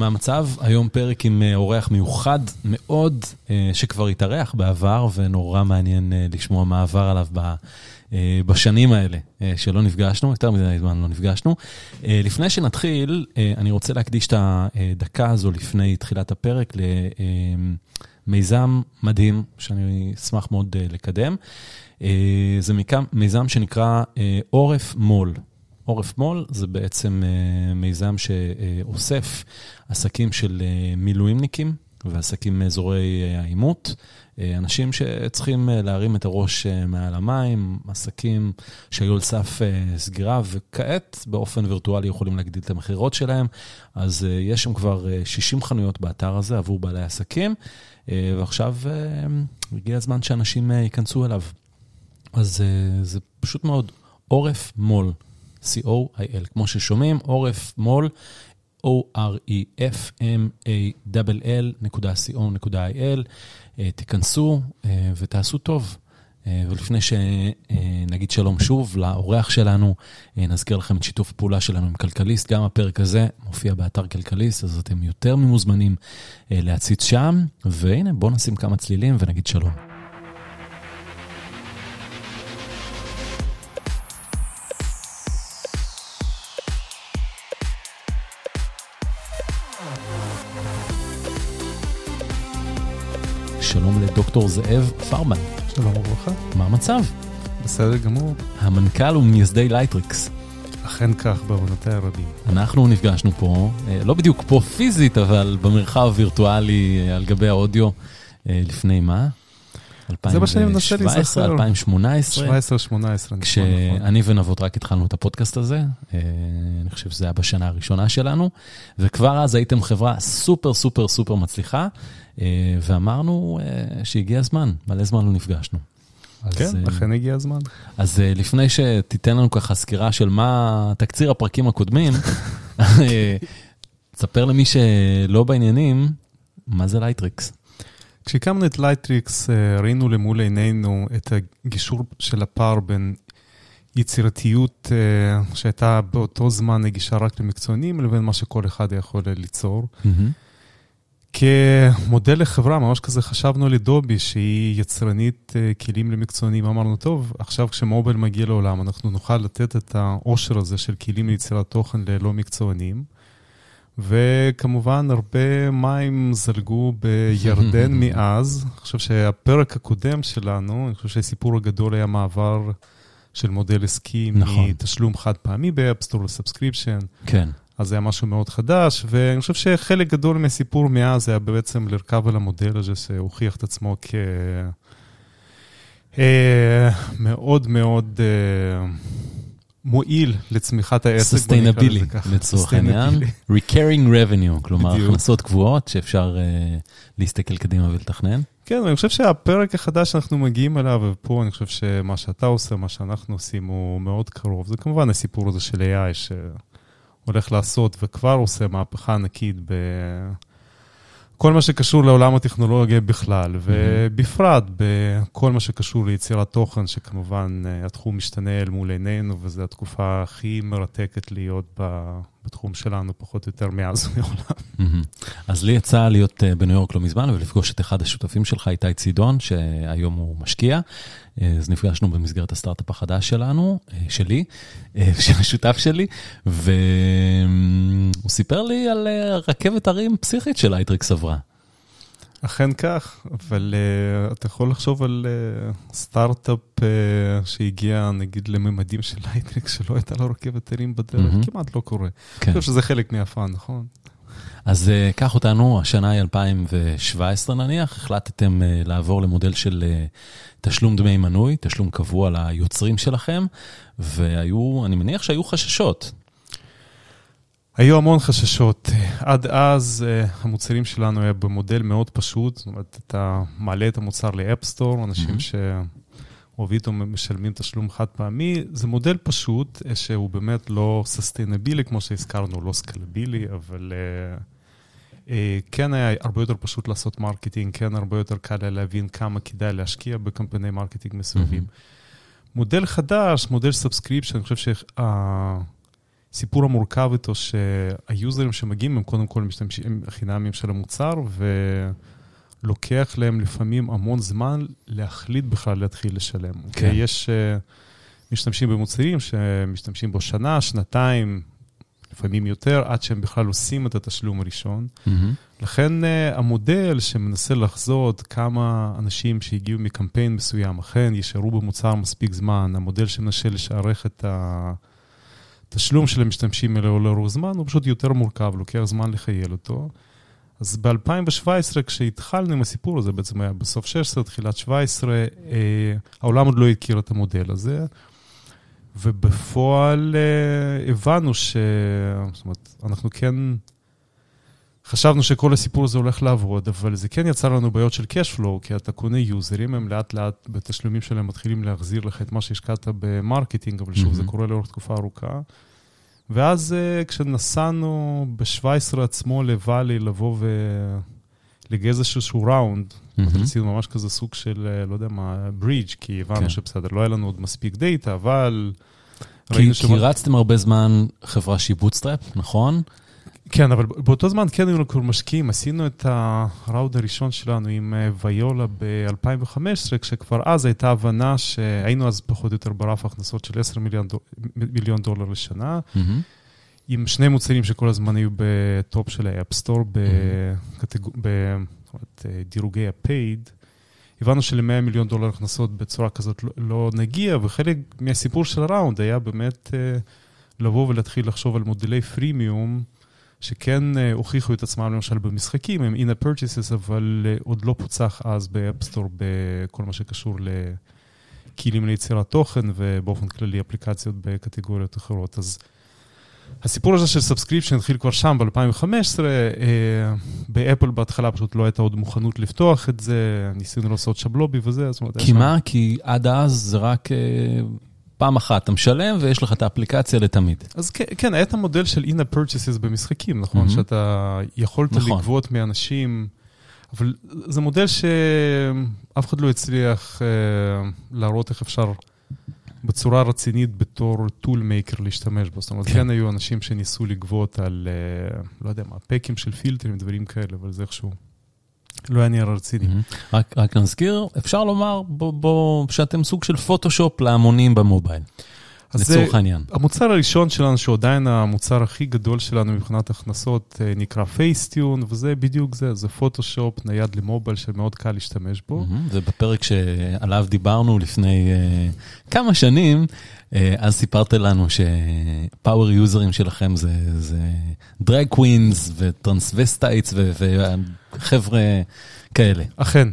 מה המצב? היום פרק עם אה, אורח מיוחד מאוד, אה, שכבר התארח בעבר, ונורא מעניין אה, לשמוע מה עבר עליו בשנים האלה שלא נפגשנו, יותר מדי זמן לא נפגשנו. לפני שנתחיל, אני רוצה להקדיש את הדקה הזו לפני תחילת הפרק למיזם מדהים, שאני אשמח מאוד לקדם. זה מיזם שנקרא עורף מו"ל. עורף מו"ל זה בעצם uh, מיזם שאוסף עסקים של uh, מילואימניקים ועסקים מאזורי uh, העימות, אנשים שצריכים להרים את הראש מעל המים, עסקים שהיו על סף סגירה, וכעת באופן וירטואלי יכולים להגדיל את המכירות שלהם. אז יש שם כבר uh, 60 חנויות באתר הזה עבור בעלי עסקים, ועכשיו הגיע הזמן שאנשים ייכנסו אליו. אז זה פשוט מאוד עורף מו"ל. C-O-I-L, כמו ששומעים, עורף מו"ל, O-R-E-F-M-A-L-L.co.il. אה, תיכנסו אה, ותעשו טוב. אה, ולפני שנגיד שלום שוב לאורח שלנו, נזכיר לכם את שיתוף הפעולה שלנו עם כלכליסט. גם הפרק הזה מופיע באתר כלכליסט, אז אתם יותר ממוזמנים להציץ שם. והנה, בואו נשים כמה צלילים ונגיד שלום. שלום לדוקטור זאב פרבמן. שלום וברכה. מה המצב? בסדר גמור. המנכ"ל וממייסדי לייטריקס. אכן כך בעוונותיי הרבים. אנחנו נפגשנו פה, אה, לא בדיוק פה פיזית, אבל במרחב הווירטואלי אה, על גבי האודיו, אה, לפני מה? זה מה שאני מנסה להיזכר. 2018. 17-18. נכון. כשאני ונבות רק התחלנו את הפודקאסט הזה, אני חושב שזה היה בשנה הראשונה שלנו, וכבר אז הייתם חברה סופר סופר סופר מצליחה, אה, ואמרנו אה, שהגיע הזמן, מלא זמן לא נפגשנו. כן, אז, אכן הגיע הזמן. אז אה, לפני שתיתן לנו ככה סקירה של מה תקציר הפרקים הקודמים, תספר למי שלא בעניינים, מה זה לייטריקס? כשהקמנו את לייטריקס, ראינו למול עינינו את הגישור של הפער בין יצירתיות שהייתה באותו זמן נגישה רק למקצוענים, לבין מה שכל אחד יכול ליצור. Mm-hmm. כמודל לחברה, ממש כזה חשבנו על אדובי, שהיא יצרנית אה, כלים למקצוענים. אמרנו, טוב, עכשיו כשמובייל מגיע לעולם, אנחנו נוכל לתת את העושר הזה של כלים ליצירת תוכן ללא מקצוענים. וכמובן, הרבה מים זלגו בירדן מאז. אני חושב שהפרק הקודם שלנו, אני חושב שהסיפור הגדול היה מעבר של מודל עסקי נכון. מתשלום חד פעמי באפסטור ל subscription. כן. אז זה היה משהו מאוד חדש, ואני חושב שחלק גדול מהסיפור מאז היה בעצם לרכב על המודל הזה שהוכיח את עצמו כמאוד אה, מאוד אה, מועיל לצמיחת העסק. sustainable, לצורך העניין. Recurring revenue, כלומר הכנסות קבועות שאפשר uh, להסתכל קדימה ולתכנן. כן, אני חושב שהפרק החדש שאנחנו מגיעים אליו, ופה אני חושב שמה שאתה עושה, מה שאנחנו עושים, הוא מאוד קרוב. זה כמובן הסיפור הזה של AI, ש... הולך לעשות וכבר עושה מהפכה ענקית בכל מה שקשור לעולם הטכנולוגיה בכלל, mm-hmm. ובפרט בכל מה שקשור ליצירת תוכן, שכמובן אה, התחום משתנה אל מול עינינו, וזו התקופה הכי מרתקת להיות בתחום שלנו, פחות או יותר מאז ומעולם. אז לי יצא להיות אה, בניו יורק לא מזמן ולפגוש את אחד השותפים שלך, איתי צידון, שהיום הוא משקיע. אה, אז נפגשנו במסגרת הסטארט-אפ החדש שלנו, אה, שלי, של השותף שלי, והוא סיפר לי על רכבת הרים פסיכית שלייטריקס עברה. אכן כך, אבל uh, אתה יכול לחשוב על uh, סטארט-אפ uh, שהגיע נגיד לממדים של לייטריקס שלא הייתה לו רכבת הרים בדרך, mm-hmm. כמעט לא קורה. כן. אני חושב שזה חלק מה fun, נכון? אז uh, קח אותנו, השנה היא 2017 נניח, החלטתם uh, לעבור למודל של uh, תשלום דמי מנוי, תשלום קבוע ליוצרים שלכם, והיו, אני מניח שהיו חששות. היו המון חששות. עד אז המוצרים שלנו היה במודל מאוד פשוט, זאת אומרת, אתה מעלה את המוצר לאפסטור, אנשים mm-hmm. שאוהבים משלמים תשלום חד פעמי, זה מודל פשוט, שהוא באמת לא sustainable, כמו שהזכרנו, לא scalable, אבל... Uh, אה, כן היה הרבה יותר פשוט לעשות marketing, כן הרבה יותר קל היה להבין כמה כדאי להשקיע בקמפייני marketing מסוימים. Mm-hmm. מודל חדש, מודל subscription, אני חושב הסיפור המורכב איתו שה users שמגיעים הם קודם כל משתמשים חינמים של המוצר, ולוקח להם לפעמים המון זמן להחליט בכלל להתחיל לשלם. כן. Okay, יש uh, משתמשים במוצרים שמשתמשים בו שנה, שנתיים, לפעמים יותר, עד שהם בכלל עושים את התשלום הראשון. Mm-hmm. לכן uh, המודל שמנסה לחזות כמה אנשים שהגיעו מקמפיין מסוים, אכן יישארו במוצר מספיק זמן, המודל שמנסה לשערך את התשלום של המשתמשים האלה לאורך זמן, הוא פשוט יותר מורכב, לוקח זמן לחייל אותו. אז ב-2017, כשהתחלנו עם הסיפור הזה, בעצם היה בסוף 16, תחילת 17, אה, העולם עוד לא הכיר את המודל הזה. ובפועל uh, הבנו ש... זאת אומרת, אנחנו כן חשבנו שכל הסיפור הזה הולך לעבוד, אבל זה כן יצר לנו בעיות של cash flow, כי אתה קונה users, הם לאט לאט בתשלומים שלהם מתחילים להחזיר לך את מה שהשקעת ב marketing, אבל שוב, mm-hmm. זה קורה לאורך תקופה ארוכה. ואז uh, כשנסענו ב-17 עצמו לוואלי לבוא ולגייס איזשהו round, Mm-hmm. עשינו ממש כזה סוג של, אה, לא יודע מה, ברידג', כי הבנו כן. שבסדר, לא היה לנו עוד מספיק data, אבל... כי, כי רצתם הרבה זמן חברה שהיא bootstrap, נכון? כן, אבל באותו זמן כן היינו כבר משקיעים. עשינו את ה round הראשון שלנו עם אה, ויולה ב-2015, כשכבר אז הייתה הבנה שהיינו אז פחות או יותר ברף הכנסות של 10 מיליון, דול, מיליון דולר לשנה, mm-hmm. עם שני מוצרים שכל הזמן היו ב top של האפסטור, בקטגור... Mm-hmm. זאת אומרת, אה, דירוגי ה-paid, הבנו של-100 מיליון דולר הכנסות בצורה כזאת לא, לא נגיע, וחלק מהסיפור של ה round היה באמת אה, לבוא ולהתחיל לחשוב על מודלי freemium, שכן אה, הוכיחו את עצמם למשל במשחקים, עם in-app purchases, אבל עוד לא פוצח אז באפסטור בכל מה שקשור לכלים ליצירת תוכן, ובאופן כללי אפליקציות בקטגוריות אחרות. אז הסיפור הזה של subscription התחיל כבר שם ב-2015, אה, באפל בהתחלה פשוט לא הייתה עוד מוכנות לפתוח את זה, ניסינו לעשות שם lobby וזה, זאת אומרת... כי מה? כי עד אז זה רק... פעם אחת אתה משלם ויש לך את האפליקציה לתמיד. אז כן, כן היה את המודל של in-a purchases במשחקים, נכון? Mm-hmm. שאתה יכולת נכון. לגבות מאנשים, אבל זה מודל שאף אחד לא הצליח אה, להראות איך אפשר בצורה רצינית בתור טול מייקר להשתמש בו. זאת אומרת, כן. כן היו אנשים שניסו לגבות על, אה, לא יודע מה, פקים של פילטרים, דברים כאלה, אבל זה איכשהו לא היה נראה רציני. Mm-hmm. רק, רק נזכיר, אפשר לומר בוא, בוא, שאתם סוג של פוטושופ להמונים במובייל. לצורך העניין. המוצר הראשון שלנו, שהוא עדיין המוצר הכי גדול שלנו מבחינת הכנסות, אה, נקרא Facetune, וזה בדיוק זה, זה פוטושופ נייד למובייל שמאוד קל להשתמש בו. זה בפרק שעליו דיברנו לפני uh, כמה שנים, uh, אז סיפרת לנו ש power users שלכם זה, זה drag queens ו transvestites וחבר'ה... כאלה. אכן,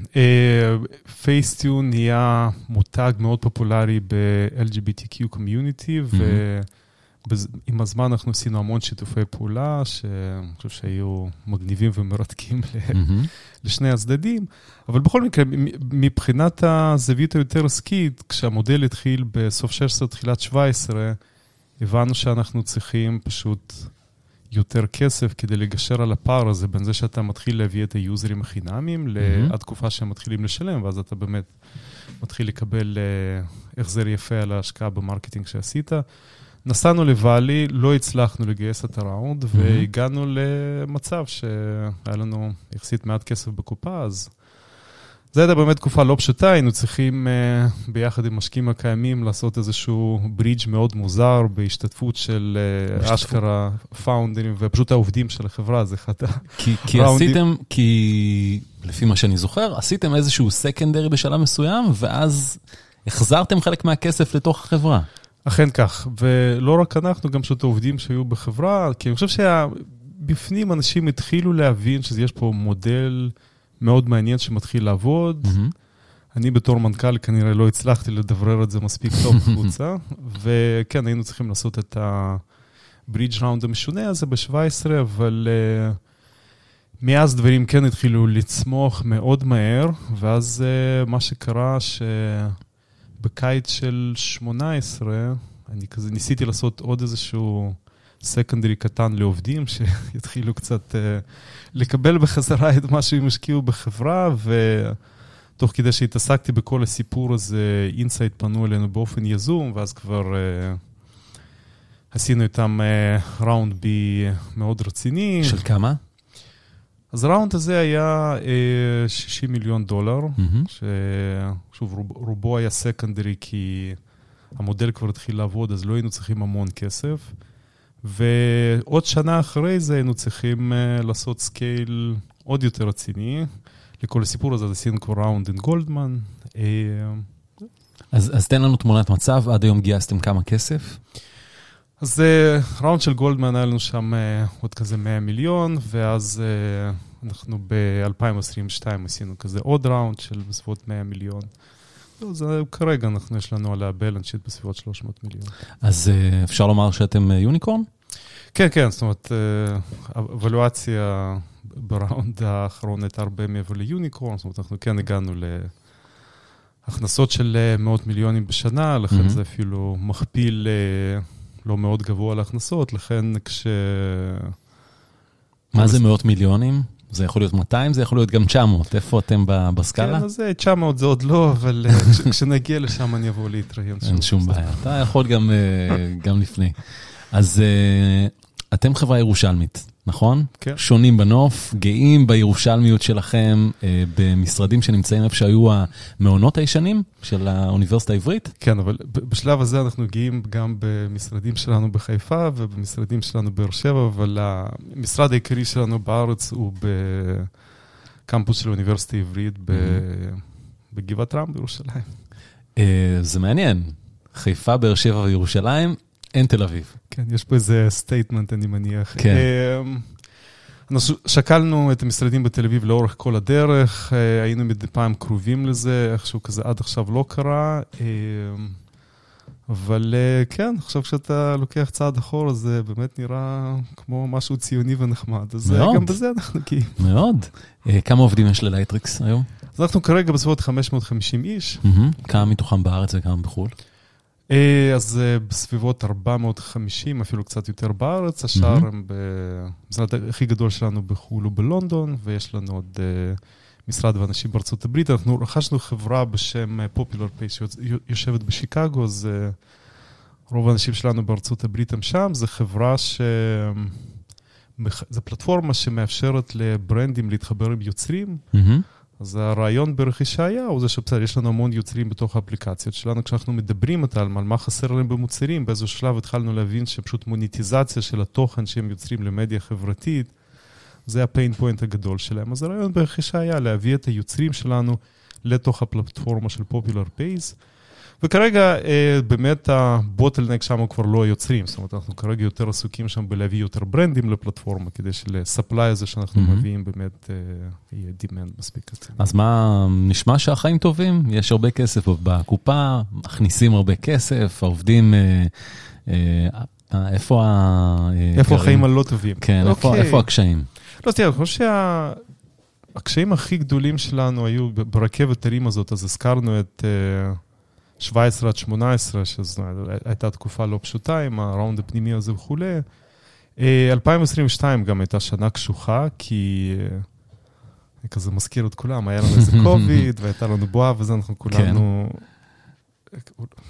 Facetune uh, נהיה מותג מאוד פופולרי ב-LGBTQ community. ועם הזמן אנחנו עשינו המון שיתופי פעולה, שאני חושב שהיו מגניבים ומרתקים mm-hmm. לשני הצדדים, אבל בכל מקרה, מבחינת הזווית היותר עסקית, כשהמודל התחיל בסוף 16, תחילת 17, הבנו שאנחנו צריכים פשוט... יותר כסף כדי לגשר על הפער הזה בין זה שאתה מתחיל להביא את ה users החינמים mm-hmm. לתקופה שהם מתחילים לשלם, ואז אתה באמת מתחיל לקבל uh, החזר יפה על ההשקעה ב marketing שעשית. נסענו לוואלי, לא הצלחנו לגייס את ה round, mm-hmm. והגענו למצב שהיה לנו יחסית מעט כסף בקופה, אז זו הייתה באמת תקופה לא פשוטה, היינו צריכים uh, ביחד עם משקיעים הקיימים לעשות איזשהו ברידג' מאוד מוזר בהשתתפות של uh, אשכרה פאונדרים ופשוט העובדים של החברה, זה אחד כי, כי עשיתם, כי לפי מה שאני זוכר, עשיתם איזשהו סקנדרי בשלב מסוים, ואז החזרתם חלק מהכסף לתוך החברה. אכן כך, ולא רק אנחנו, גם פשוט העובדים שהיו בחברה, כי אני חושב שבפנים אנשים התחילו להבין שיש פה מודל... מאוד מעניין שמתחיל לעבוד. Mm-hmm. אני בתור מנכ"ל כנראה לא הצלחתי לדברר את זה מספיק טוב החוצה, וכן, היינו צריכים לעשות את הברידג' ראונד המשונה הזה ב-17, אבל uh, מאז דברים כן התחילו לצמוח מאוד מהר, ואז uh, מה שקרה שבקיץ של 18, אני כזה ניסיתי לעשות עוד איזשהו... סקנדרי קטן לעובדים, שיתחילו קצת uh, לקבל בחזרה את מה שהם השקיעו בחברה, ותוך כדי שהתעסקתי בכל הסיפור הזה, Insight פנו אלינו באופן יזום, ואז כבר uh, עשינו איתם round B מאוד רציני. של כמה? אז ה round הזה היה 60 מיליון דולר. ששוב, רוב, רובו היה secondary כי המודל כבר התחיל לעבוד, אז לא היינו צריכים המון כסף. ועוד שנה אחרי זה היינו צריכים uh, לעשות scale עוד יותר רציני. לכל הסיפור הזה עשינו כבר ראונד עם גולדמן. אה, אז, אז תן לנו תמונת מצב, עד היום גייסתם כמה כסף? אז אה, ראונד של גולדמן היה לנו שם אה, עוד כזה 100 מיליון, ואז אה, אנחנו ב-2022 עשינו כזה עוד ראונד של בסביבות 100 מיליון. אז אה, כרגע אנחנו, יש לנו על הבלנס שיט בסביבות 300 מיליון. אז אה, אפשר לומר שאתם אה, יוניקורן? כן, כן, זאת אומרת, אה, אבלואציה בראונד האחרון הייתה הרבה מעבר ליוניקורן, זאת אומרת, אנחנו כן הגענו להכנסות של מאות מיליונים בשנה, לכן מהמם. זה אפילו מכפיל לא מאוד גבוה להכנסות, לכן כש... מה זה מאות מיליונים? זה יכול להיות 200, זה יכול להיות גם 900. איפה אתם בסקאלה? כן, אז אה, 900 זה עוד לא, אבל אה, כש- כשנגיע לשם אני אבוא להתראיין אין שום בעיה, אתה יכול גם, אה, לפני. אז אה, אתם חברה ירושלמית, נכון? כן. שונים בנוף, גאים בירושלמיות שלכם, אה, במשרדים שנמצאים איפה שהיו המעונות הישנים של האוניברסיטה העברית. כן, אבל בשלב הזה אנחנו גאים גם במשרדים שלנו בחיפה ובמשרדים שלנו בבאר שבע, אבל המשרד העיקרי שלנו בארץ הוא בקמפוס של האוניברסיטה העברית ב- בגבעת רם בירושלים. אה, זה מעניין, חיפה, באר שבע וירושלים, אין תל אביב. כן, יש פה איזה statement, אני מניח. כן. אמ, אנחנו שקלנו את המשרדים בתל אביב לאורך כל הדרך, אה, היינו מדי פעם קרובים לזה, איכשהו כזה עד עכשיו לא קרה. אמ, אבל אה, כן, עכשיו כשאתה לוקח צעד אחורה, זה באמת נראה כמו משהו ציוני ונחמד. אז אה, מאוד. גם בזה אנחנו גאים. מאוד. כמה עובדים יש ללייטריקס היום? אז אנחנו כרגע בסביבות 550 איש, מהמם. כמה מתוכם בארץ וכמה בחו"ל? אה, אז אה, בסביבות 450, אפילו קצת יותר בארץ, השאר. הם במשרד הכי גדול שלנו בחו"ל הוא בלונדון, ויש לנו עוד אה, משרד ואנשים בארצות הברית. אנחנו רכשנו חברה בשם Popular Pays שיושבת בשיקגו, אז רוב האנשים שלנו בארצות הברית הם שם. זו חברה ש... זו פלטפורמה שמאפשרת לbrandים להתחבר עם יוצרים. מהמם. אז הרעיון ברכישה היה, הוא זה שבסדר, יש לנו המון יוצרים בתוך האפליקציות שלנו, כשאנחנו מדברים איתם על מה חסר להם במוצרים, באיזשהו שלב התחלנו להבין שפשוט מוניטיזציה של התוכן שהם יוצרים למדיה חברתית, זה ה pain point הגדול שלהם. אז הרעיון ברכישה היה להביא את היוצרים שלנו לתוך הפלטפורמה של Popular Pays. וכרגע אה, באמת ה bottleneck שם כבר לא היוצרים, זאת אומרת, אנחנו כרגע יותר עסוקים שם בלהביא יותר brandים לפלטפורמה, כדי של supply הזה שאנחנו מהמם. מביאים באמת אה, יהיה דימנד מספיק. אז מה, נשמע שהחיים טובים, יש הרבה כסף בקופה, מכניסים הרבה כסף, העובדים, אה, איפה ה... איפה? החיים הלא טובים? כן, איפה, אוקיי. איפה הקשיים? לא, תראה, אני חושב שהקשיים הכי גדולים שלנו היו ברכבת הרים הזאת, אז הזכרנו את 17 עד 18, שזו הייתה תקופה לא פשוטה עם הראונד הפנימי הזה וכולי. אה, 2022 גם הייתה שנה קשוחה, כי... אה, אני כזה מזכיר את כולם, היה לנו איזה קוביד, והייתה לנו בועה וזה, אנחנו כולנו,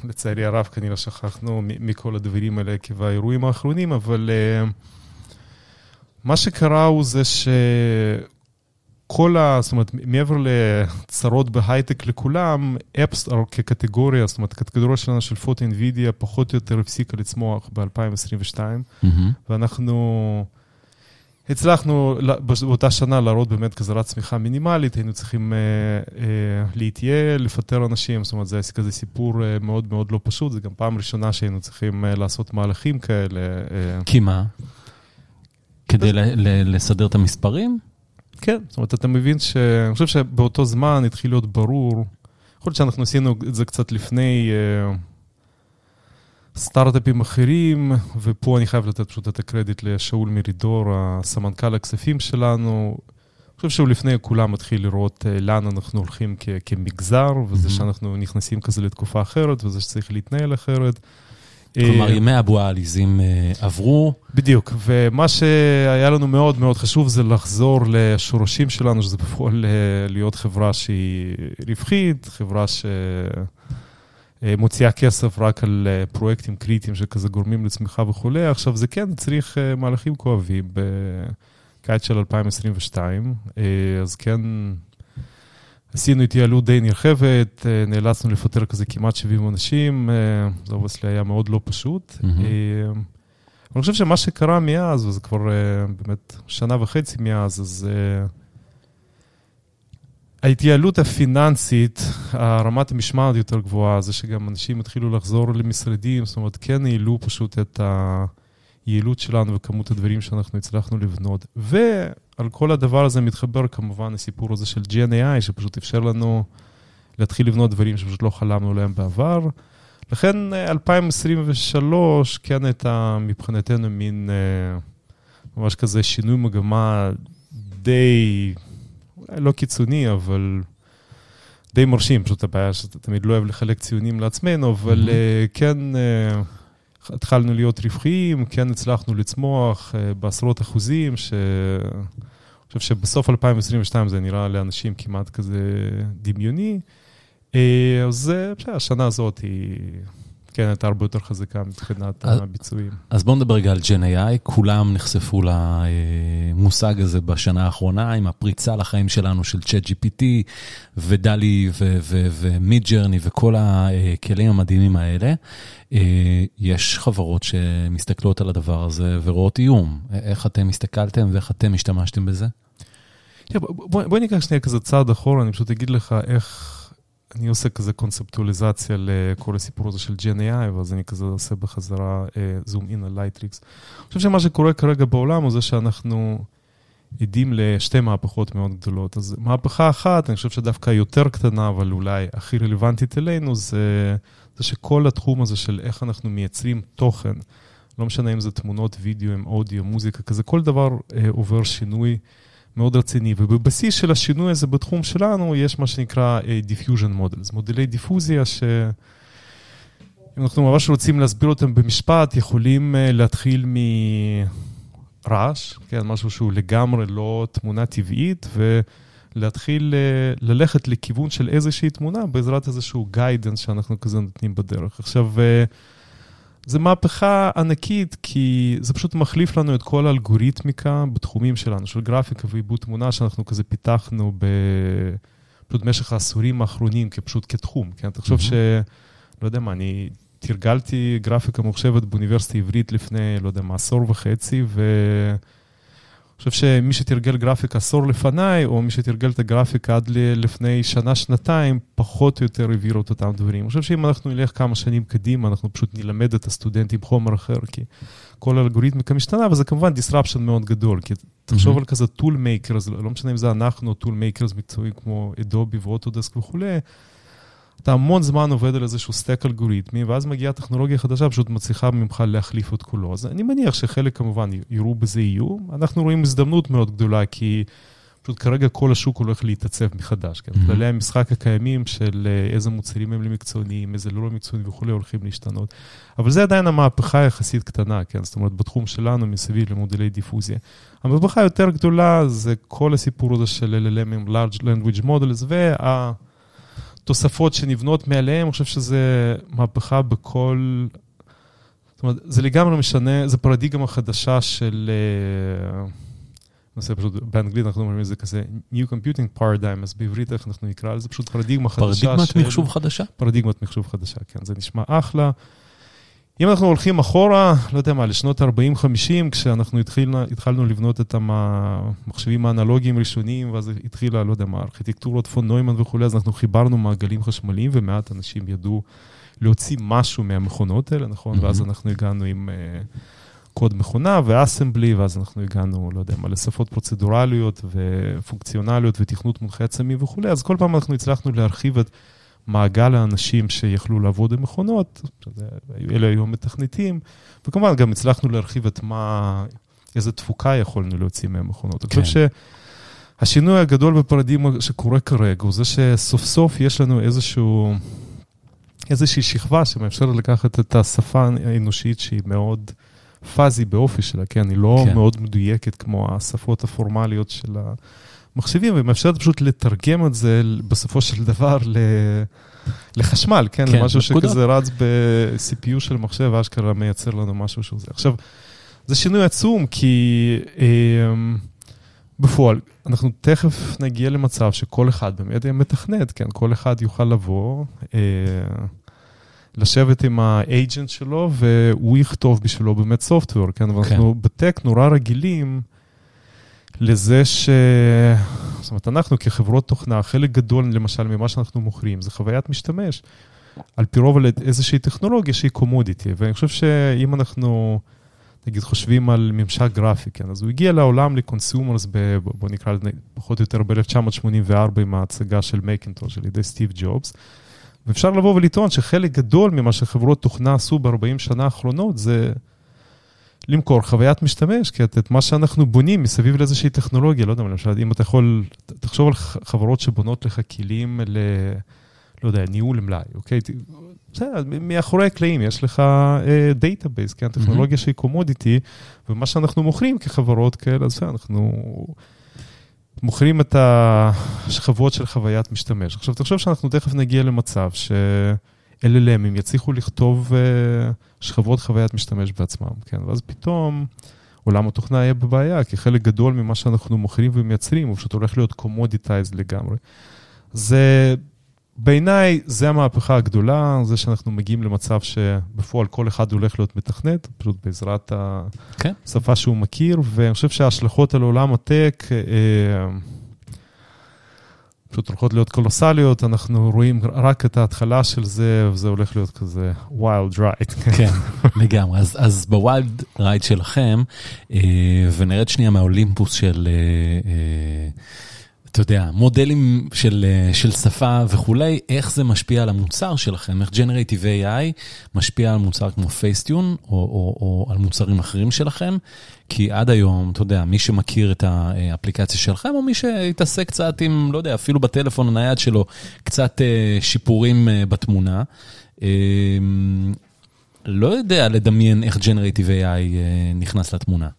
לצערי הרב, כנראה שכחנו מכל הדברים האלה עקב האירועים האחרונים, אבל אה, מה שקרה הוא זה שכל ה... זאת אומרת, מעבר לצרות בהייטק לכולם, אפסטור כקטגוריה, זאת אומרת, הקטגוריה שלנו של פוטו אינווידיה פחות או יותר הפסיקה לצמוח ב-2022. מהמם. ואנחנו הצלחנו באותה שנה להראות באמת כזרת צמיחה מינימלית, היינו צריכים אה, אה, להתייעל, לפטר אנשים, זאת אומרת, זה היה כזה סיפור אה, מאוד מאוד לא פשוט, זו גם פעם ראשונה שהיינו צריכים אה, לעשות מהלכים כאלה. אה, כי מה? כדי ל- ל- לסדר את המספרים? כן, זאת אומרת, אתה מבין ש... אני חושב שבאותו זמן התחיל להיות ברור, יכול להיות שאנחנו עשינו את זה קצת לפני אה, סטארט-אפים אחרים, ופה אני חייב לתת פשוט את הקרדיט לשאול מרידור, הסמנכ"ל הכספים שלנו. אני חושב שהוא לפני כולם מתחיל לראות אה, לאן אנחנו הולכים כ- כמגזר, וזה Mhm. שאנחנו נכנסים כזה לתקופה אחרת, וזה שצריך להתנהל אחרת. כלומר, אה, ימי הבועה העליזים אה, עברו, בדיוק, ומה שהיה לנו מאוד מאוד חשוב זה לחזור לשורשים שלנו, שזה בפועל אה, להיות חברה שהיא רווחית, חברה מוציאה כסף רק על פרויקטים קריטיים שכזה גורמים לצמיחה וכולי. עכשיו, זה כן צריך מהלכים כואבים בקיץ של 2022, אז כן... עשינו התייעלות די נרחבת, נאלצנו לפטר כזה כמעט 70 אנשים, זה obviously היה מאוד לא פשוט. Mm-hmm. אני חושב שמה שקרה מאז, וזה כבר באמת שנה וחצי מאז, אז ההתייעלות הפיננסית, רמת המשמעת יותר גבוהה, זה שגם אנשים התחילו לחזור למשרדים, זאת אומרת, כן העלו פשוט את היעילות שלנו וכמות הדברים שאנחנו הצלחנו לבנות. ועל כל הדבר הזה מתחבר כמובן הסיפור הזה של GNAI, שפשוט אפשר לנו להתחיל לבנות דברים שפשוט לא חלמנו עליהם בעבר. לכן 2023 כן הייתה מבחינתנו מין ממש כזה שינוי מגמה די... לא קיצוני, אבל די מרשים, פשוט הבעיה שאתה תמיד לא אוהב לחלק ציונים לעצמנו, אבל mm-hmm. כן, התחלנו להיות רווחיים, כן הצלחנו לצמוח בעשרות אחוזים, שאני חושב שבסוף 2022 זה נראה לאנשים כמעט כזה דמיוני. אז השנה הזאת היא... כן, הייתה הרבה יותר חזקה מבחינת הביצועים. אז בואו נדבר רגע על GNAI, כולם נחשפו למושג הזה בשנה האחרונה, עם הפריצה לחיים שלנו של ChatGPT ודלי ומידג'רני וכל הכלים המדהימים האלה. יש חברות שמסתכלות על הדבר הזה ורואות איום. איך אתם הסתכלתם ואיך אתם השתמשתם בזה? בואי ניקח שנייה כזה צעד אחורה, אני פשוט אגיד לך איך... אני עושה כזה קונספטואליזציה לכל הסיפור הזה של GNAI, ואז אני כזה עושה בחזרה זום אין על לייטריקס. אני חושב שמה שקורה כרגע בעולם הוא זה שאנחנו עדים לשתי מהפכות מאוד גדולות. אז מהפכה אחת, אני חושב שדווקא יותר קטנה, אבל אולי הכי רלוונטית אלינו, זה, זה שכל התחום הזה של איך אנחנו מייצרים תוכן, לא משנה אם זה תמונות, וידאו, אודיו, מוזיקה, כזה, כל דבר אה, עובר שינוי. מאוד רציני, ובבסיס של השינוי הזה בתחום שלנו יש מה שנקרא diffusion models, מודלי דיפוזיה ש... אם אנחנו ממש רוצים להסביר אותם במשפט, יכולים להתחיל מרעש, כן, משהו שהוא לגמרי לא תמונה טבעית, ולהתחיל ללכת לכיוון של איזושהי תמונה בעזרת איזשהו גיידנס שאנחנו כזה נותנים בדרך. עכשיו, זה מהפכה ענקית, כי זה פשוט מחליף לנו את כל האלגוריתמיקה בתחומים שלנו, של גרפיקה ועיבוד תמונה, שאנחנו כזה פיתחנו ב... פשוט במשך העשורים האחרונים, כפשוט כתחום, כן? תחשוב ש... לא יודע מה, אני תרגלתי גרפיקה מוחשבת באוניברסיטה העברית לפני, לא יודע מה, עשור וחצי, ו... חושב שמי שתרגל גרפיקה עשור לפניי, או מי שתרגל את הגרפיקה עד לפני שנה, שנתיים, פחות או יותר העבירו את אותם דברים. אני חושב שאם אנחנו נלך כמה שנים קדימה, אנחנו פשוט נלמד את הסטודנטים חומר אחר, כי כל האלגוריתמיקה משתנה, וזה כמובן disruption מאוד גדול, כי תחשוב mm-hmm. על כזה tool makers, לא משנה אם זה אנחנו, tool makers מקצועיים כמו אדובי ואוטודסק וכולי, אתה המון זמן עובד על איזשהו סטק אלגוריתמי, ואז מגיעה טכנולוגיה חדשה, פשוט מצליחה ממך להחליף את כולו. אז אני מניח שחלק כמובן יראו בזה איום. אנחנו רואים הזדמנות מאוד גדולה, כי פשוט כרגע כל השוק הולך להתעצב מחדש. כן? Mm-hmm. כללי המשחק הקיימים של אה, איזה מוצרים הם למקצוענים, איזה לא למקצוענים וכולי, הולכים להשתנות. אבל זה עדיין המהפכה יחסית קטנה, כן? זאת אומרת, בתחום שלנו, מסביב למודלי דיפוזיה. המהפכה היותר גדולה זה כל הסיפור הזה של LLM, large language models, וה... תוספות שנבנות מעליהם, אני חושב שזה מהפכה בכל... זאת אומרת, זה לגמרי משנה, זה פרדיגמה חדשה של... נעשה פשוט, באנגלית אנחנו אומרים את זה כזה New Computing Paradigm, אז בעברית איך אנחנו נקרא לזה, פשוט פרדיגמה חדשה. פרדיגמת של... מחשוב חדשה? פרדיגמת מחשוב חדשה, כן, זה נשמע אחלה. אם אנחנו הולכים אחורה, לא יודע מה, לשנות 40-50, כשאנחנו התחילנו, התחלנו לבנות את המחשבים האנלוגיים הראשונים, ואז התחילה, לא יודע מה, ארכיטקטורות פון נוימן וכולי, אז אנחנו חיברנו מעגלים חשמליים, ומעט אנשים ידעו להוציא משהו מהמכונות האלה, נכון? Mm-hmm. ואז אנחנו הגענו עם uh, קוד מכונה ואסמבלי, ואז אנחנו הגענו, לא יודע מה, לשפות פרוצדורליות ופונקציונליות ותכנות מונחי עצמי וכולי, אז כל פעם אנחנו הצלחנו להרחיב את... מעגל האנשים שיכלו לעבוד עם מכונות, אלה היו המתכנתים, וכמובן גם הצלחנו להרחיב את מה, איזה תפוקה יכולנו להוציא מהמכונות. כן. אני חושב שהשינוי הגדול בפרדימה שקורה כרגע הוא זה שסוף סוף יש לנו איזשהו, איזושהי שכבה שמאפשרת לקחת את השפה האנושית שהיא מאוד פאזי באופי שלה, כן? היא לא כן. מאוד מדויקת כמו השפות הפורמליות של ה... מחשבים, ומאפשרת פשוט לתרגם את זה בסופו של דבר ל... לחשמל, כן? כן, למשהו נקודה. שכזה רץ ב-CPU של מחשב, אשכרה מייצר לנו משהו שהוא זה. עכשיו, זה שינוי עצום, כי אה, בפועל, אנחנו תכף נגיע למצב שכל אחד באמת יהיה מתכנת, כן? כל אחד יוכל לבוא, אה, לשבת עם האג'נט שלו, והוא יכתוב בשבילו באמת סופטוור, כן? ואנחנו בטק נורא רגילים לזה ש... זאת אומרת, אנחנו כחברות תוכנה, חלק גדול למשל ממה שאנחנו מוכרים זה חוויית משתמש, על פי רוב על איזושהי טכנולוגיה שהיא commodity, ואני חושב שאם אנחנו, נגיד, חושבים על ממשק גרפי, כן, אז הוא הגיע לעולם ל consumers, ב, בוא נקרא לזה פחות או יותר ב-1984 עם ההצגה של מקינטוש על ידי סטיב ג'ובס, ואפשר לבוא ולטעון שחלק גדול ממה שחברות תוכנה עשו ב-40 שנה האחרונות זה למכור חוויית משתמש, כי את, את מה שאנחנו בונים מסביב לאיזושהי טכנולוגיה, לא יודע, למשל, אם אתה יכול, תחשוב על חברות שבונות לך כלים ל... לא יודע, ניהול מלאי, אוקיי? בסדר, מאחורי הקלעים יש לך database, כן? טכנולוגיה שהיא commodity, ומה שאנחנו מוכרים כחברות כאלה, אז אנחנו מוכרים את השכבות של חוויית משתמש. עכשיו, תחשוב שאנחנו תכף נגיע למצב ש... LLMים יצליחו לכתוב uh, שכבות חוויית משתמש בעצמם, כן? ואז פתאום עולם התוכנה יהיה בבעיה, כי חלק גדול ממה שאנחנו מוכרים ומייצרים, הוא פשוט הולך להיות commoditized לגמרי. זה, בעיניי, זה המהפכה הגדולה, זה שאנחנו מגיעים למצב שבפועל כל אחד הולך להיות מתכנת, פשוט בעזרת כן. השפה שהוא מכיר, ואני חושב שההשלכות על עולם הטק, אה, פשוט הולכות להיות colossalיות, אנחנו רואים רק את ההתחלה של זה, וזה הולך להיות כזה wild ride. כן, לגמרי. אז, אז ב wild ride שלכם, אה, נרד שנייה מהאולימפוס של, אה, אה, אתה יודע, מודלים של, אה, של שפה וכולי, איך זה משפיע על המוצר שלכם, איך Generative AI משפיע על מוצר כמו Facetune, או, או, או על מוצרים אחרים שלכם, כי עד היום, אתה יודע, מי שמכיר את האפליקציה שלכם, או מי שהתעסק קצת עם, לא יודע, אפילו בטלפון הנייד שלו, קצת אה, שיפורים אה, בתמונה, אה, לא יודע לדמיין איך Generative AI נכנס לתמונה.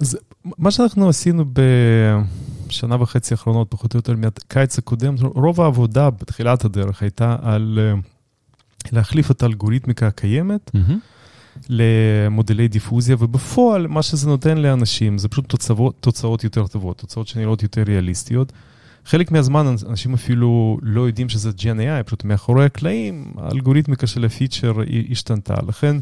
אז מה שאנחנו עשינו בשנה וחצי האחרונות, פחות או יותר מהקיץ הקודם, רוב העבודה בתחילת הדרך הייתה על אה, להחליף את האלגוריתמיקה הקיימת. Mm-hmm. למודלי דיפוזיה, ובפועל מה שזה נותן לאנשים זה פשוט תוצאות, תוצאות יותר טובות, תוצאות שנראות יותר ריאליסטיות. חלק מהזמן אנשים אפילו לא יודעים שזה Gen AI, פשוט מאחורי הקלעים האלגוריתמיקה של הפיצ'ר השתנתה. לכן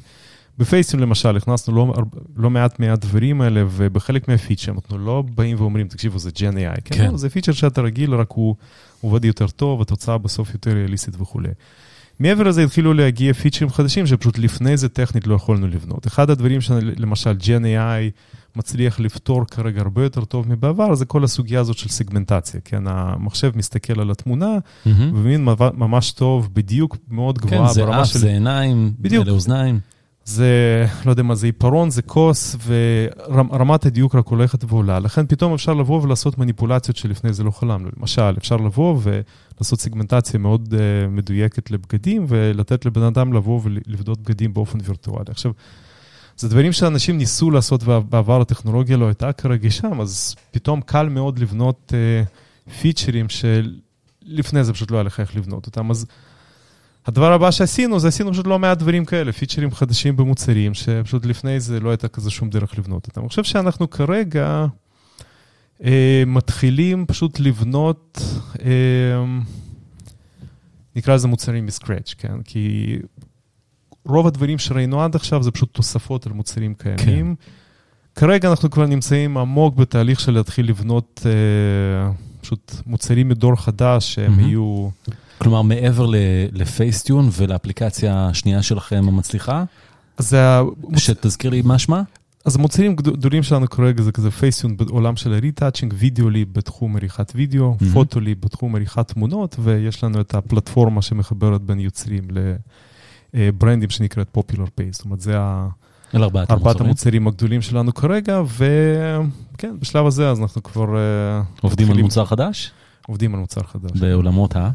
בפייסטים למשל הכנסנו לא, לא מעט מהדברים האלה, ובחלק מהפיצ'ר אנחנו לא באים ואומרים, תקשיבו, זה Gen AI, כן? כן. לא, זה פיצ'ר שאתה רגיל, רק הוא עובד יותר טוב, התוצאה בסוף יותר ריאליסטית וכולי. מעבר לזה התחילו להגיע פיצ'רים חדשים שפשוט לפני זה טכנית לא יכולנו לבנות. אחד הדברים שלמשל Gen AI מצליח לפתור כרגע הרבה יותר טוב מבעבר, זה כל הסוגיה הזאת של סגמנטציה, כן? המחשב מסתכל על התמונה, Mm-hmm. ומבין ממש טוב, בדיוק מאוד כן, גבוהה זה ברמה אף, של... זה עיניים, בדיוק. אלה אוזניים. זה, לא יודע מה, זה עיפרון, זה כוס, ורמת הדיוק רק הולכת ועולה. לכן פתאום אפשר לבוא ולעשות מניפולציות שלפני זה לא חלמנו. למשל, אפשר לבוא ולעשות סגמנטציה מאוד uh, מדויקת לבגדים, ולתת לבן אדם לבוא ולבדות בגדים באופן וירטואלי. עכשיו, זה דברים שאנשים ניסו לעשות בעבר, הטכנולוגיה לא הייתה כרגע שם, אז פתאום קל מאוד לבנות uh, פיצ'רים שלפני זה פשוט לא היה לך איך לבנות אותם. אז הדבר הבא שעשינו, זה עשינו פשוט לא מעט דברים כאלה, פיצ'רים חדשים במוצרים, שפשוט לפני זה לא הייתה כזה שום דרך לבנות אותם. אני חושב שאנחנו כרגע אה, מתחילים פשוט לבנות, אה, נקרא לזה מוצרים מסקרץ', כן? כי רוב הדברים שראינו עד עכשיו זה פשוט תוספות על מוצרים קיימים. כן. כרגע אנחנו כבר נמצאים עמוק בתהליך של להתחיל לבנות אה, פשוט מוצרים מדור חדש, שהם mm-hmm. יהיו... כלומר, מעבר ל Facetune ולאפליקציה השנייה שלכם המצליחה? אז שתזכיר לי מה שמה? אז המוצרים גדולים שלנו כרגע זה כזה Facetune בעולם של ה retouching, Videoleap בתחום עריכת וידאו, mm-hmm. Photoleap בתחום עריכת תמונות, ויש לנו את הפלטפורמה שמחברת בין יוצרים לברנדים שנקראת פופולר פייס. זאת אומרת, זה ארבעת, ארבעת המוצרים הגדולים שלנו כרגע, וכן, בשלב הזה אז אנחנו כבר... עובדים על מוצר חדש? עובדים על מוצר חדש. בעולמות ה...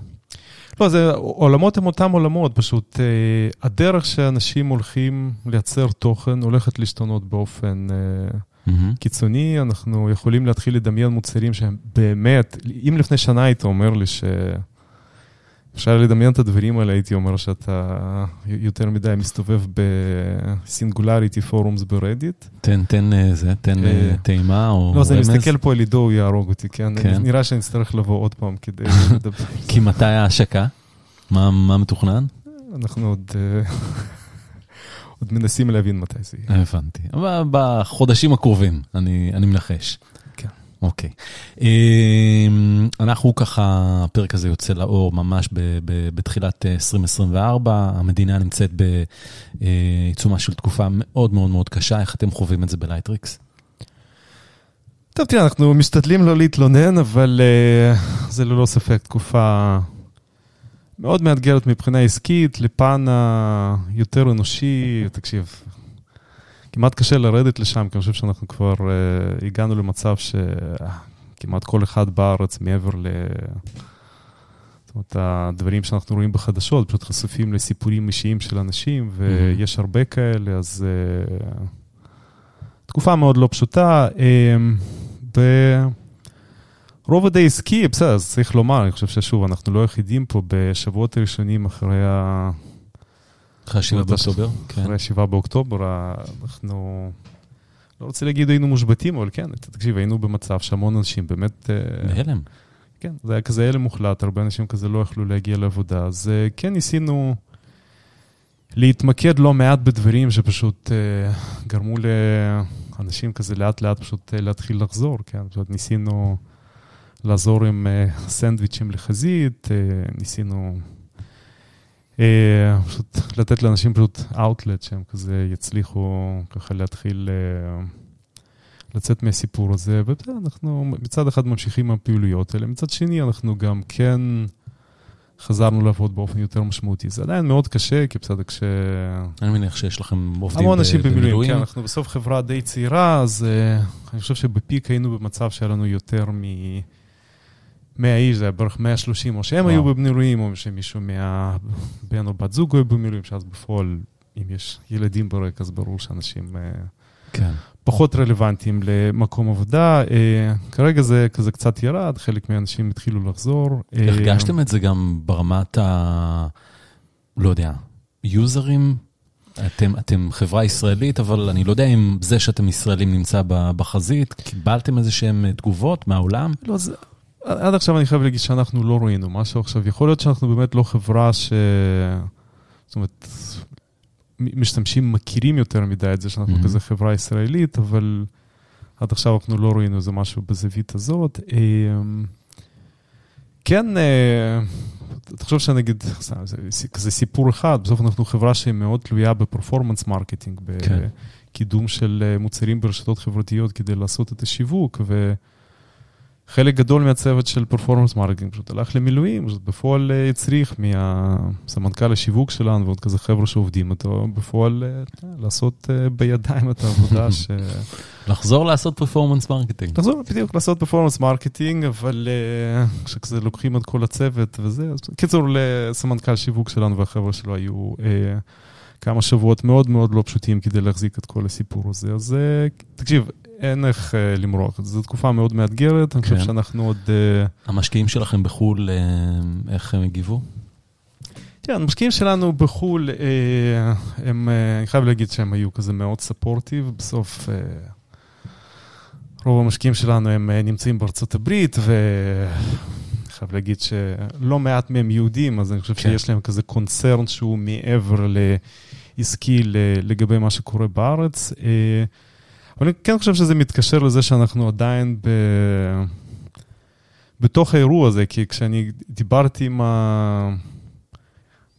לא, זה, עולמות הם אותם עולמות, פשוט אה, הדרך שאנשים הולכים לייצר תוכן הולכת להשתנות באופן אה, קיצוני, אנחנו יכולים להתחיל לדמיין מוצרים שהם באמת, אם לפני שנה היית אומר לי ש... אפשר לדמיין את הדברים האלה, הייתי אומר שאתה יותר מדי מסתובב בסינגולריטי פורומס ברדיט. תן, תן אה, זה, תן אה, אה, טעימה או רמז. לא, אז אני מסתכל פה על עידו, הוא יהרוג אותי, כן? כן. נראה שאני אצטרך לבוא עוד פעם כדי לדבר. כי מתי ההשקה? מה מתוכנן? אנחנו עוד... עוד מנסים להבין מתי זה יהיה. הבנתי. בחודשים הקרובים, אני מנחש. אוקיי. אמ, אנחנו ככה, הפרק הזה יוצא לאור ממש בתחילת 2024, אה, המדינה נמצאת בעיצומה של תקופה מאוד מאוד מאוד קשה, איך אתם חווים את זה בלייטריקס? טוב, תראה, אנחנו משתדלים לא להתלונן, אבל uh, זה ללא ספק תקופה מאוד מאתגרת מבחינה עסקית, לפן היותר אנושי. תקשיב, כמעט קשה לרדת לשם, כי אני חושב שאנחנו כבר uh, הגענו למצב שכמעט כל אחד בארץ, מעבר ל... זאת אומרת, הדברים שאנחנו רואים בחדשות, פשוט חשופים לסיפורים אישיים של אנשים, ויש mm-hmm. הרבה כאלה, אז uh, תקופה מאוד לא פשוטה. Uh, ברובד העסקי, בסדר, אז צריך לומר, אני חושב ששוב, אנחנו לא היחידים פה בשבועות הראשונים אחרי ה... אחרי ה-7 באוקטובר? כן. אחרי ה-7 באוקטובר, אנחנו... לא רוצה להגיד היינו מושבתים, אבל כן, תקשיב, היינו במצב שהמון אנשים באמת... אה, בהלם. כן, זה היה כזה הלם מוחלט, הרבה אנשים כזה לא יכלו להגיע לעבודה, אז אה, כן ניסינו להתמקד לא מעט בדברים שפשוט אה, גרמו לאנשים כזה לאט לאט פשוט להתחיל לחזור, כן, פשוט ניסינו לעזור עם סנדוויצ'ים לחזית, ניסינו... אה, פשוט לתת לאנשים פשוט אאוטלט שהם כזה יצליחו ככה להתחיל אה, לצאת מהסיפור הזה. ואנחנו מצד אחד ממשיכים עם הפעילויות האלה, מצד שני אנחנו גם כן חזרנו לעבוד באופן יותר משמעותי. זה עדיין מאוד קשה, כי בסדר, כש... אני מניח שיש לכם עובדים המון אנשים במילואים. כן, אנחנו בסוף חברה די צעירה, אז uh, אני חושב שבפיק היינו במצב שהיה לנו יותר מ... 100 איש, זה היה בערך 130, או שהם היו במילואים, או שמישהו מהבן או בת זוג היו במילואים, שאז בפועל, אם יש ילדים ברקע, אז ברור שאנשים אה, כן. פחות רלוונטיים למקום עבודה. אה, כרגע זה כזה קצת ירד, חלק מהאנשים התחילו לחזור. אה, הרגשתם את זה גם ברמת ה... לא יודע, יוזרים? אתם, אתם חברה ישראלית, אבל אני לא יודע אם זה שאתם ישראלים נמצא בחזית, קיבלתם איזה שהן תגובות מהעולם? לא, זה, עד עכשיו אני חייב להגיד שאנחנו לא ראינו משהו עכשיו. יכול להיות שאנחנו באמת לא חברה ש... זאת אומרת, משתמשים מכירים יותר מדי את זה שאנחנו mm-hmm. כזה חברה ישראלית, אבל עד עכשיו אנחנו לא ראינו איזה משהו בזווית הזאת. אמ, כן, אה, חושב שנגיד, זה כזה סיפור אחד, בסוף אנחנו חברה שהיא מאוד תלויה ב performance marketing, כן. בקידום של אה, מוצרים ברשתות חברתיות כדי לעשות את השיווק, ו... חלק גדול מהצוות של performance marketing פשוט הלך למילואים, פשוט בפועל אה, הצריך מהסמנכ"ל השיווק שלנו ועוד כזה חבר'ה שעובדים איתו, בפועל אה, לעשות אה, בידיים את העבודה ש... לחזור לעשות performance marketing. לחזור בדיוק לעשות performance marketing, אבל כשכזה לוקחים את כל הצוות וזה, אז קיצור, לסמנכ"ל שיווק שלנו והחבר'ה שלו היו כמה שבועות מאוד מאוד לא פשוטים כדי להחזיק את כל הסיפור הזה. אז תקשיב, אין איך uh, למרוח, זו תקופה מאוד מאתגרת, אני חושב כן. שאנחנו עוד... Uh... המשקיעים שלכם בחו"ל, uh, איך הם הגיבו? כן, המשקיעים שלנו בחו"ל, הם, אני חייב להגיד שהם היו כזה מאוד ספורטיב, בסוף רוב המשקיעים שלנו הם נמצאים בארצות הברית, ואני חייב להגיד שלא מעט מהם יהודים, אז אני חושב כן. שיש להם כזה קונצרן שהוא מעבר לעסקי לגבי מה שקורה בארץ. אבל אני כן חושב שזה מתקשר לזה שאנחנו עדיין ב... בתוך האירוע הזה, כי כשאני דיברתי עם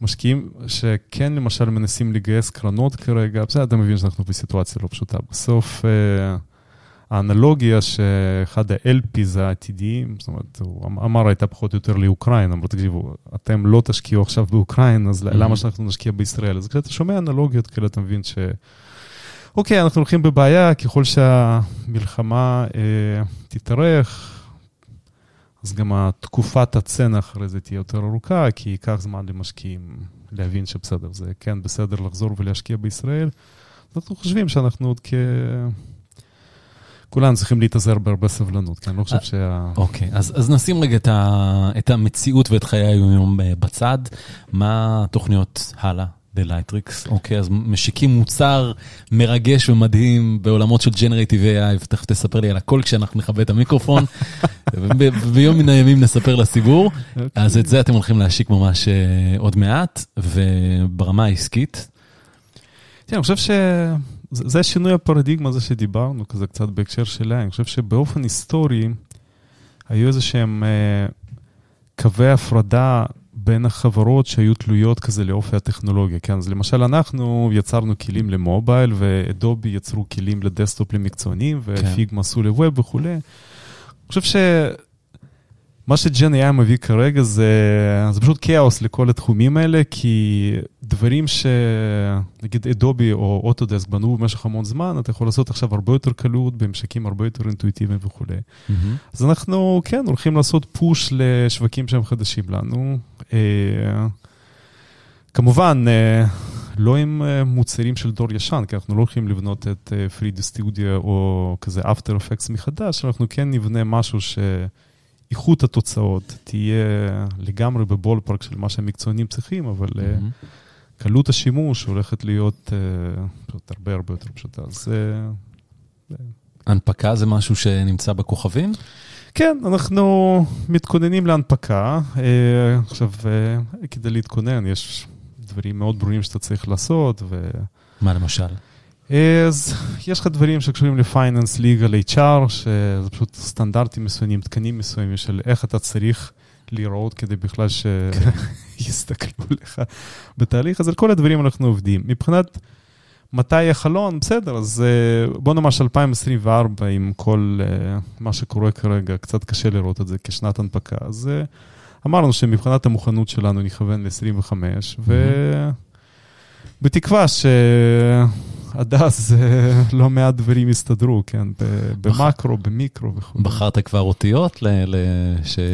המשקיעים שכן למשל מנסים לגייס קרנות כרגע, בסדר, אתה מבין שאנחנו בסיטואציה לא פשוטה. בסוף אה, האנלוגיה שאחד ה-LPs העתידיים, זאת אומרת, הוא אמ-, אמר הייתה פחות או יותר לאוקראינה, אמרו, תקשיבו, אתם לא תשקיעו עכשיו באוקראינה, אז למה שאנחנו נשקיע בישראל? אז כשאתה שומע אנלוגיות כאלה, אתה מבין ש... אוקיי, אנחנו הולכים בבעיה, ככל שהמלחמה אה, תתארך, אז גם התקופת הצנע אחרי זה תהיה יותר ארוכה, כי ייקח זמן למשקיעים להבין שבסדר, זה כן בסדר לחזור ולהשקיע בישראל. אנחנו חושבים שאנחנו עוד כ... כולנו צריכים להתאזר בהרבה סבלנות, כי אני לא חושב שה... אוקיי, אז, אז נשים רגע את, ה, את המציאות ואת חיי היום אה, בצד. מה התוכניות הלאה בלייטריקס? אוקיי, אז משיקים מוצר מרגש ומדהים בעולמות של Generative AI, ותכף תספר לי על הכל כשאנחנו נכבה את המיקרופון, וביום מן הימים נספר לציבור. אוקיי. אז את זה אתם הולכים להשיק ממש אה, עוד מעט, וברמה העסקית. תראה, אני חושב שזה שינוי הפרדיגמה הזה שדיברנו, כזה קצת בהקשר שלה. אני חושב שבאופן היסטורי היו איזה שהם אה, קווי הפרדה בין החברות שהיו תלויות כזה לאופי הטכנולוגיה. כן, אז למשל אנחנו יצרנו כלים ל mobile, ואדובי יצרו כלים ל desktop למקצוענים, ופיגמה עשו ל web וכולי. אני חושב ש... מה שג'ן AI מביא כרגע זה, זה פשוט כאוס לכל התחומים האלה, כי דברים שנגיד אדובי או אוטודסק בנו במשך המון זמן, אתה יכול לעשות עכשיו הרבה יותר קלות, בממשקים הרבה יותר אינטואיטיביים וכולי. Mm-hmm. אז אנחנו, כן, הולכים לעשות פוש לשווקים שהם חדשים לנו. אה, כמובן, אה, לא עם אה, מוצרים של דור ישן, כי אנחנו לא הולכים לבנות את 3D סטודיו או כזה After Effects מחדש, אנחנו כן נבנה משהו ש... איכות התוצאות תהיה לגמרי בבול פארק של מה שהמקצוענים צריכים, אבל mm-hmm. קלות השימוש הולכת להיות uh, הרבה הרבה יותר פשוטה. אז... Uh, הנפקה זה משהו שנמצא בכוכבים? כן, אנחנו מתכוננים להנפקה. עכשיו, כדי להתכונן, יש דברים מאוד ברורים שאתה צריך לעשות. ו... מה למשל? אז יש לך דברים שקשורים לפייננס, ליגל, HR, שזה פשוט סטנדרטים מסוימים, תקנים מסוימים של איך אתה צריך לראות כדי בכלל שיסתכלו לך בתהליך. אז על כל הדברים אנחנו עובדים. מבחינת מתי החלון, בסדר, אז בוא נאמר ש-2024, עם כל מה שקורה כרגע, קצת קשה לראות את זה כשנת הנפקה. אז אמרנו שמבחינת המוכנות שלנו נכוון ל-25, ובתקווה ש... עד אז לא מעט דברים יסתדרו, כן, במקרו, במיקרו וכו'. בחרת כבר אותיות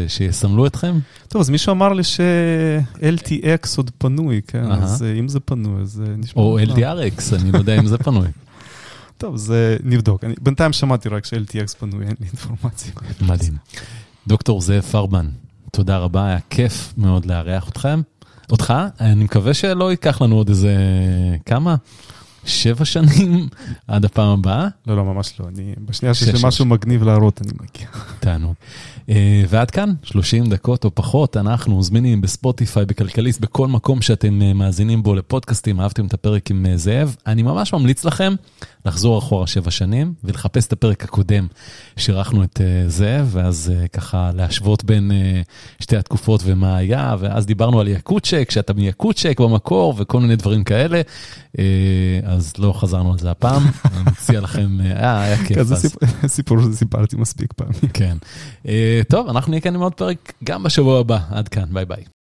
שיסמלו אתכם? טוב, אז מישהו אמר לי ש-LTX עוד פנוי, כן, אז אם זה פנוי, אז נשמע... או LDRX, אני לא יודע אם זה פנוי. טוב, אז נבדוק. בינתיים שמעתי רק ש-LTX פנוי, אין לי אינפורמציה. מדהים. דוקטור זאב פרבן, תודה רבה, היה כיף מאוד לארח אתכם. אותך, אני מקווה שלא ייקח לנו עוד איזה כמה? שבע שנים עד הפעם הבאה? לא, לא, ממש לא. אני, בשנייה שיש לי משהו מגניב להראות, אני מגיע. תענוג. ועד כאן, 30 דקות או פחות, אנחנו זמינים בספוטיפיי, בכלכליסט, בכל מקום שאתם מאזינים בו לפודקאסטים, אהבתם את הפרק עם זאב. אני ממש ממליץ לכם לחזור אחורה שבע שנים ולחפש את הפרק הקודם שערכנו את זאב, ואז ככה להשוות בין שתי התקופות ומה היה, ואז דיברנו על יקוצ'ק, שאתה מיקוצ'ק במקור וכל מיני דברים כאלה. אז לא חזרנו על זה הפעם, אני מציע לכם, אה, היה כיף. זה סיפור שסיפרתי מספיק פעמים. כן. טוב, אנחנו נהיה כאן עם עוד פרק גם בשבוע הבא. עד כאן, ביי ביי.